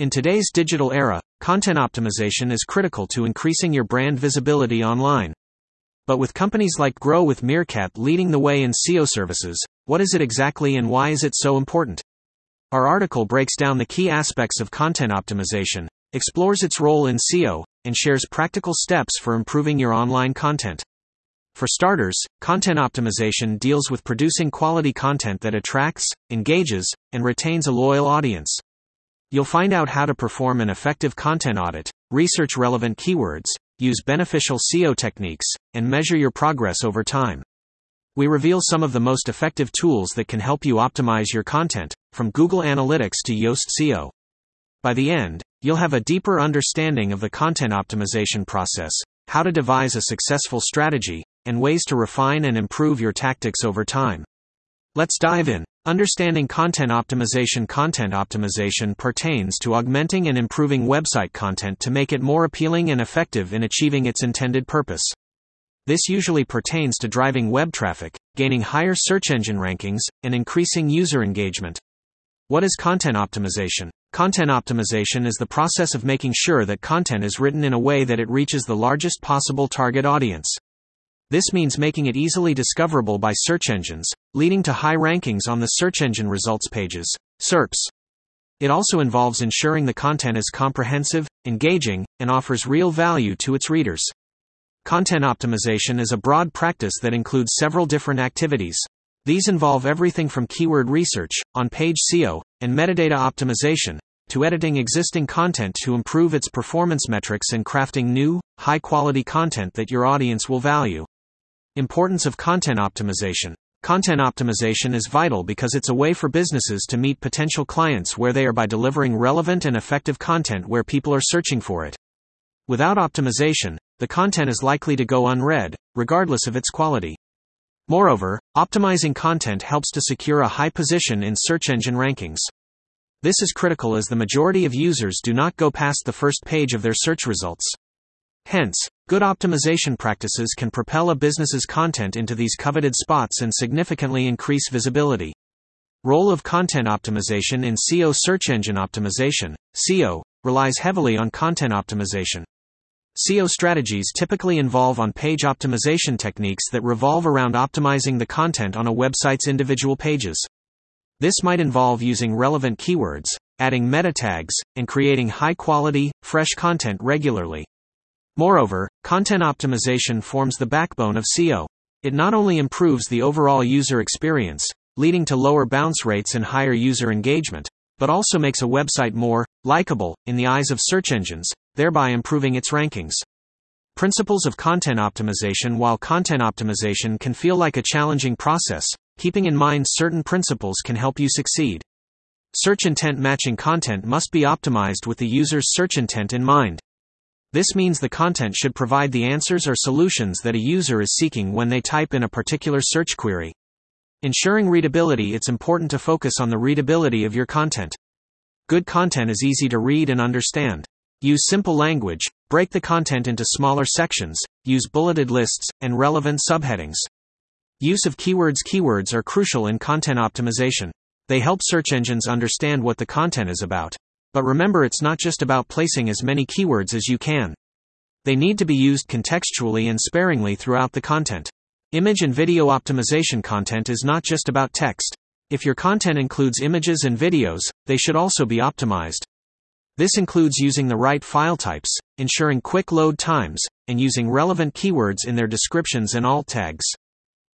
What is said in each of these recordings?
In today's digital era, content optimization is critical to increasing your brand visibility online. But with companies like Grow with Meerkat leading the way in SEO services, what is it exactly and why is it so important? Our article breaks down the key aspects of content optimization, explores its role in SEO, and shares practical steps for improving your online content. For starters, content optimization deals with producing quality content that attracts, engages, and retains a loyal audience. You'll find out how to perform an effective content audit, research relevant keywords, use beneficial SEO techniques, and measure your progress over time. We reveal some of the most effective tools that can help you optimize your content, from Google Analytics to Yoast SEO. By the end, you'll have a deeper understanding of the content optimization process, how to devise a successful strategy, and ways to refine and improve your tactics over time. Let's dive in. Understanding content optimization Content optimization pertains to augmenting and improving website content to make it more appealing and effective in achieving its intended purpose. This usually pertains to driving web traffic, gaining higher search engine rankings, and increasing user engagement. What is content optimization? Content optimization is the process of making sure that content is written in a way that it reaches the largest possible target audience. This means making it easily discoverable by search engines, leading to high rankings on the search engine results pages, SERPs. It also involves ensuring the content is comprehensive, engaging, and offers real value to its readers. Content optimization is a broad practice that includes several different activities. These involve everything from keyword research, on page SEO, and metadata optimization, to editing existing content to improve its performance metrics and crafting new, high quality content that your audience will value. Importance of content optimization. Content optimization is vital because it's a way for businesses to meet potential clients where they are by delivering relevant and effective content where people are searching for it. Without optimization, the content is likely to go unread, regardless of its quality. Moreover, optimizing content helps to secure a high position in search engine rankings. This is critical as the majority of users do not go past the first page of their search results. Hence, good optimization practices can propel a business's content into these coveted spots and significantly increase visibility. Role of content optimization in SEO Search engine optimization. SEO relies heavily on content optimization. SEO strategies typically involve on page optimization techniques that revolve around optimizing the content on a website's individual pages. This might involve using relevant keywords, adding meta tags, and creating high quality, fresh content regularly. Moreover, content optimization forms the backbone of SEO. It not only improves the overall user experience, leading to lower bounce rates and higher user engagement, but also makes a website more likable in the eyes of search engines, thereby improving its rankings. Principles of content optimization While content optimization can feel like a challenging process, keeping in mind certain principles can help you succeed. Search intent matching content must be optimized with the user's search intent in mind. This means the content should provide the answers or solutions that a user is seeking when they type in a particular search query. Ensuring readability It's important to focus on the readability of your content. Good content is easy to read and understand. Use simple language, break the content into smaller sections, use bulleted lists, and relevant subheadings. Use of keywords Keywords are crucial in content optimization. They help search engines understand what the content is about. But remember, it's not just about placing as many keywords as you can. They need to be used contextually and sparingly throughout the content. Image and video optimization content is not just about text. If your content includes images and videos, they should also be optimized. This includes using the right file types, ensuring quick load times, and using relevant keywords in their descriptions and alt tags.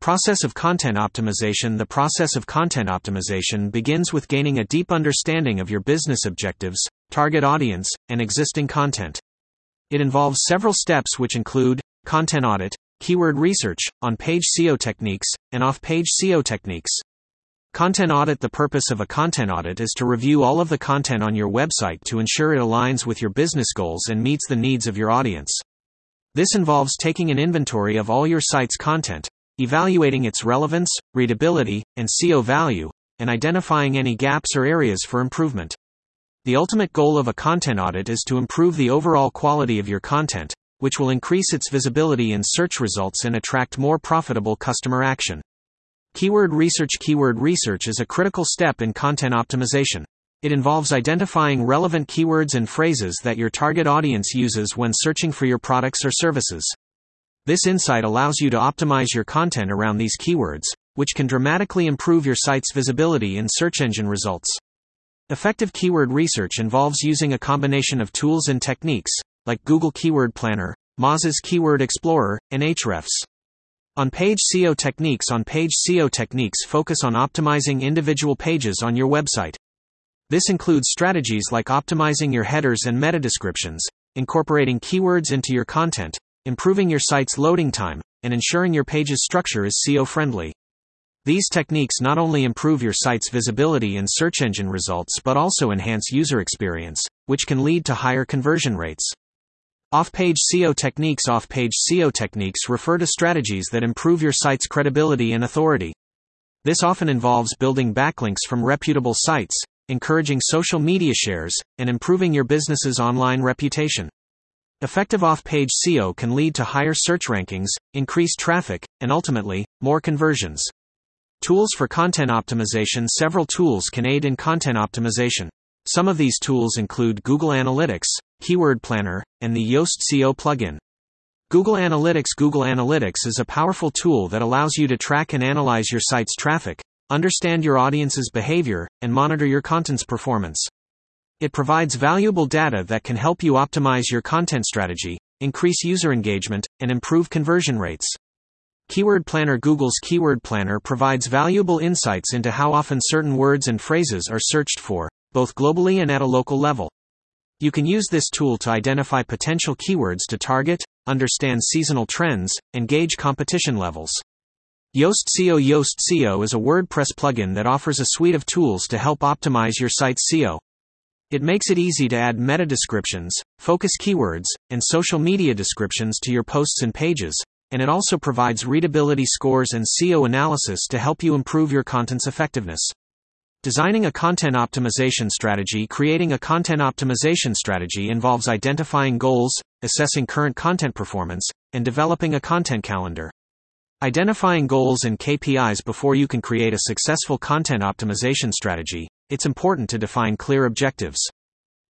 Process of content optimization The process of content optimization begins with gaining a deep understanding of your business objectives, target audience, and existing content. It involves several steps which include content audit, keyword research, on page SEO techniques, and off page SEO techniques. Content audit The purpose of a content audit is to review all of the content on your website to ensure it aligns with your business goals and meets the needs of your audience. This involves taking an inventory of all your site's content, evaluating its relevance, readability, and SEO value, and identifying any gaps or areas for improvement. The ultimate goal of a content audit is to improve the overall quality of your content, which will increase its visibility in search results and attract more profitable customer action. Keyword research Keyword research is a critical step in content optimization. It involves identifying relevant keywords and phrases that your target audience uses when searching for your products or services. This insight allows you to optimize your content around these keywords, which can dramatically improve your site's visibility in search engine results. Effective keyword research involves using a combination of tools and techniques, like Google Keyword Planner, Moz's Keyword Explorer, and Ahrefs. On page SEO techniques On page SEO techniques focus on optimizing individual pages on your website. This includes strategies like optimizing your headers and meta descriptions, incorporating keywords into your content, improving your site's loading time, and ensuring your page's structure is SEO friendly. These techniques not only improve your site's visibility and search engine results but also enhance user experience, which can lead to higher conversion rates. Off page SEO techniques Off page SEO techniques refer to strategies that improve your site's credibility and authority. This often involves building backlinks from reputable sites, encouraging social media shares, and improving your business's online reputation. Effective off page SEO can lead to higher search rankings, increased traffic, and ultimately, more conversions. Tools for content optimization Several tools can aid in content optimization. Some of these tools include Google Analytics, Keyword Planner, and the Yoast SEO plugin. Google Analytics Google Analytics is a powerful tool that allows you to track and analyze your site's traffic, Understand your audience's behavior, and monitor your content's performance. It provides valuable data that can help you optimize your content strategy, increase user engagement, and improve conversion rates. Keyword Planner Google's Keyword Planner provides valuable insights into how often certain words and phrases are searched for, both globally and at a local level. You can use this tool to identify potential keywords to target, understand seasonal trends, and gauge competition levels. Yoast SEO Yoast SEO is a WordPress plugin that offers a suite of tools to help optimize your site's SEO. It makes it easy to add meta descriptions, focus keywords, and social media descriptions to your posts and pages, and it also provides readability scores and SEO analysis to help you improve your content's effectiveness. Designing a content optimization strategy Creating a content optimization strategy involves identifying goals, assessing current content performance, and developing a content calendar. Identifying goals and KPIs before you can create a successful content optimization strategy, it's important to define clear objectives.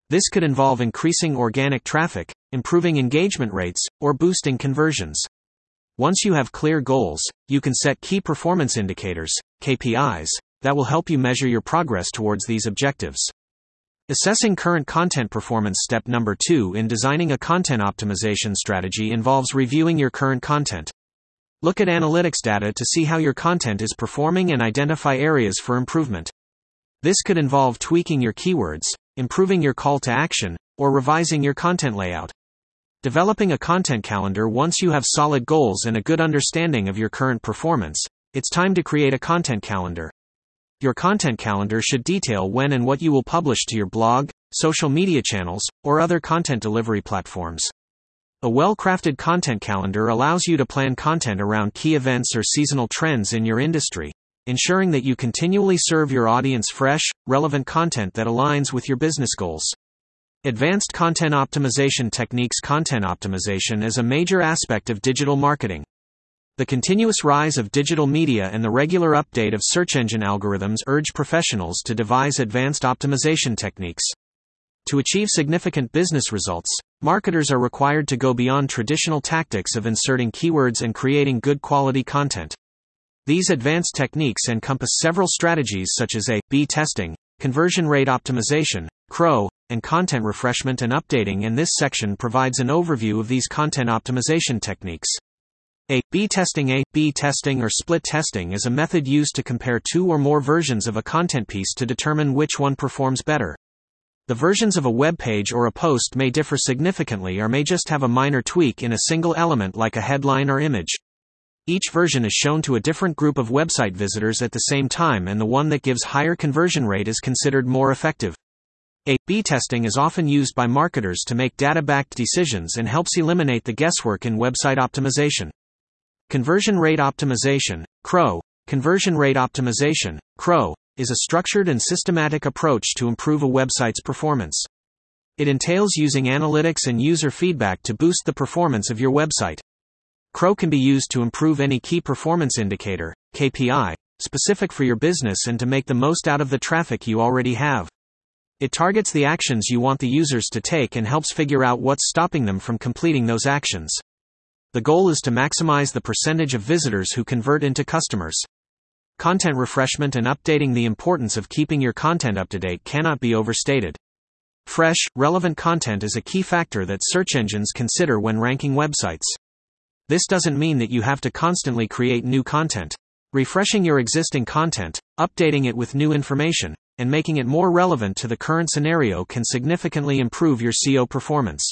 This could involve increasing organic traffic, improving engagement rates, or boosting conversions. Once you have clear goals, you can set key performance indicators, KPIs, that will help you measure your progress towards these objectives. Assessing current content performance Step number two in designing a content optimization strategy involves reviewing your current content. Look at analytics data to see how your content is performing and identify areas for improvement. This could involve tweaking your keywords, improving your call to action, or revising your content layout. Developing a content calendar Once you have solid goals and a good understanding of your current performance, it's time to create a content calendar. Your content calendar should detail when and what you will publish to your blog, social media channels, or other content delivery platforms. A well-crafted content calendar allows you to plan content around key events or seasonal trends in your industry, ensuring that you continually serve your audience fresh, relevant content that aligns with your business goals. Advanced content optimization techniques Content optimization is a major aspect of digital marketing. The continuous rise of digital media and the regular update of search engine algorithms urge professionals to devise advanced optimization techniques. To achieve significant business results, marketers are required to go beyond traditional tactics of inserting keywords and creating good quality content. These advanced techniques encompass several strategies such as A B testing, conversion rate optimization, CROW, and content refreshment and updating. And this section provides an overview of these content optimization techniques. A B testing A B testing or split testing is a method used to compare two or more versions of a content piece to determine which one performs better. The versions of a web page or a post may differ significantly or may just have a minor tweak in a single element like a headline or image. Each version is shown to a different group of website visitors at the same time, and the one that gives higher conversion rate is considered more effective. A B testing is often used by marketers to make data backed decisions and helps eliminate the guesswork in website optimization. Conversion rate optimization, CRO. Conversion rate optimization, CRO, is a structured and systematic approach to improve a website's performance. It entails using analytics and user feedback to boost the performance of your website. CRO can be used to improve any key performance indicator, KPI, specific for your business and to make the most out of the traffic you already have. It targets the actions you want the users to take and helps figure out what's stopping them from completing those actions. The goal is to maximize the percentage of visitors who convert into customers. Content refreshment and updating the importance of keeping your content up to date cannot be overstated. Fresh, relevant content is a key factor that search engines consider when ranking websites. This doesn't mean that you have to constantly create new content. Refreshing your existing content, updating it with new information, and making it more relevant to the current scenario can significantly improve your SEO performance.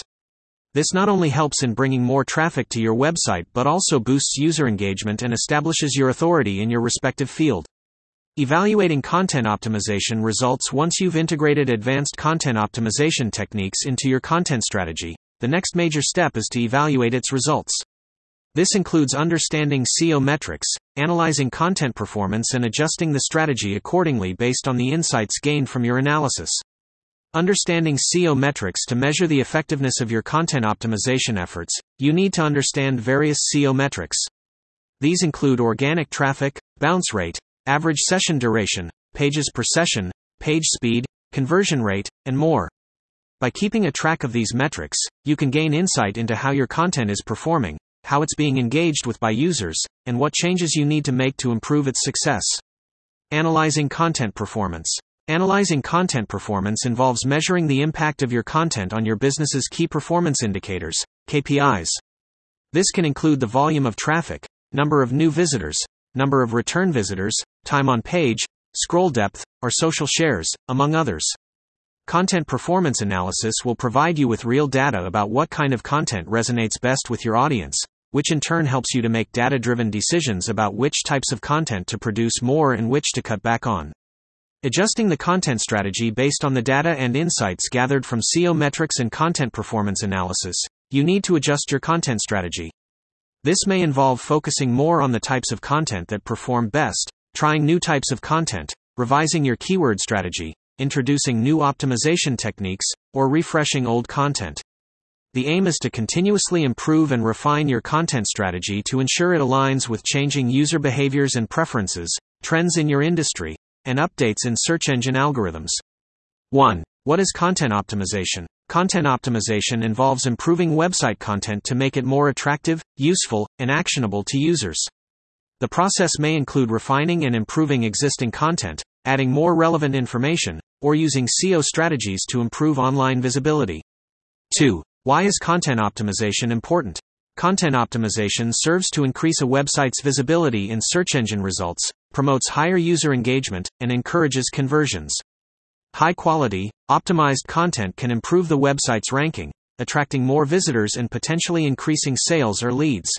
This not only helps in bringing more traffic to your website but also boosts user engagement and establishes your authority in your respective field. Evaluating content optimization results once you've integrated advanced content optimization techniques into your content strategy. The next major step is to evaluate its results. This includes understanding SEO metrics, analyzing content performance, and adjusting the strategy accordingly based on the insights gained from your analysis. Understanding SEO metrics to measure the effectiveness of your content optimization efforts, you need to understand various SEO metrics. These include organic traffic, bounce rate, average session duration, pages per session, page speed, conversion rate, and more. By keeping a track of these metrics, you can gain insight into how your content is performing, how it's being engaged with by users, and what changes you need to make to improve its success. Analyzing content performance. Analyzing content performance involves measuring the impact of your content on your business's key performance indicators, KPIs. This can include the volume of traffic, number of new visitors, number of return visitors, time on page, scroll depth, or social shares, among others. Content performance analysis will provide you with real data about what kind of content resonates best with your audience, which in turn helps you to make data driven decisions about which types of content to produce more and which to cut back on. Adjusting the content strategy based on the data and insights gathered from SEO metrics and content performance analysis, you need to adjust your content strategy. This may involve focusing more on the types of content that perform best, trying new types of content, revising your keyword strategy, introducing new optimization techniques, or refreshing old content. The aim is to continuously improve and refine your content strategy to ensure it aligns with changing user behaviors and preferences, trends in your industry, and updates in search engine algorithms. 1. What is content optimization? Content optimization involves improving website content to make it more attractive, useful, and actionable to users. The process may include refining and improving existing content, adding more relevant information, or using SEO strategies to improve online visibility. 2. Why is content optimization important? Content optimization serves to increase a website's visibility in search engine results, promotes higher user engagement, and encourages conversions. High quality, optimized content can improve the website's ranking, attracting more visitors and potentially increasing sales or leads.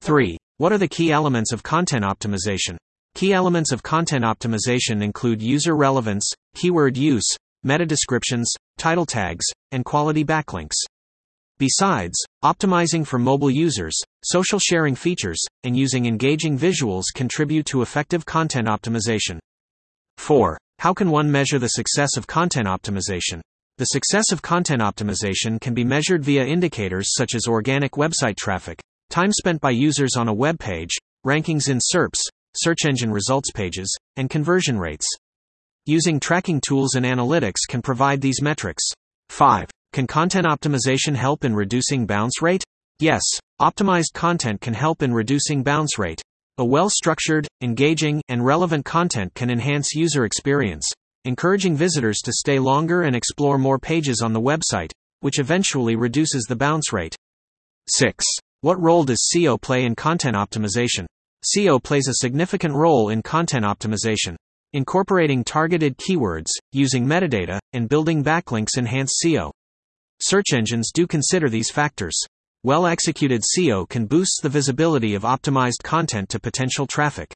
3. What are the key elements of content optimization? Key elements of content optimization include user relevance, keyword use, meta descriptions, title tags, and quality backlinks. Besides, optimizing for mobile users, social sharing features, and using engaging visuals contribute to effective content optimization. 4. How can one measure the success of content optimization? The success of content optimization can be measured via indicators such as organic website traffic, time spent by users on a web page, rankings in SERPs, search engine results pages, and conversion rates. Using tracking tools and analytics can provide these metrics. 5. Can content optimization help in reducing bounce rate? Yes, optimized content can help in reducing bounce rate. A well structured, engaging, and relevant content can enhance user experience, encouraging visitors to stay longer and explore more pages on the website, which eventually reduces the bounce rate. 6. What role does SEO play in content optimization? SEO plays a significant role in content optimization. Incorporating targeted keywords, using metadata, and building backlinks enhance SEO. Search engines do consider these factors. Well executed SEO can boost the visibility of optimized content to potential traffic.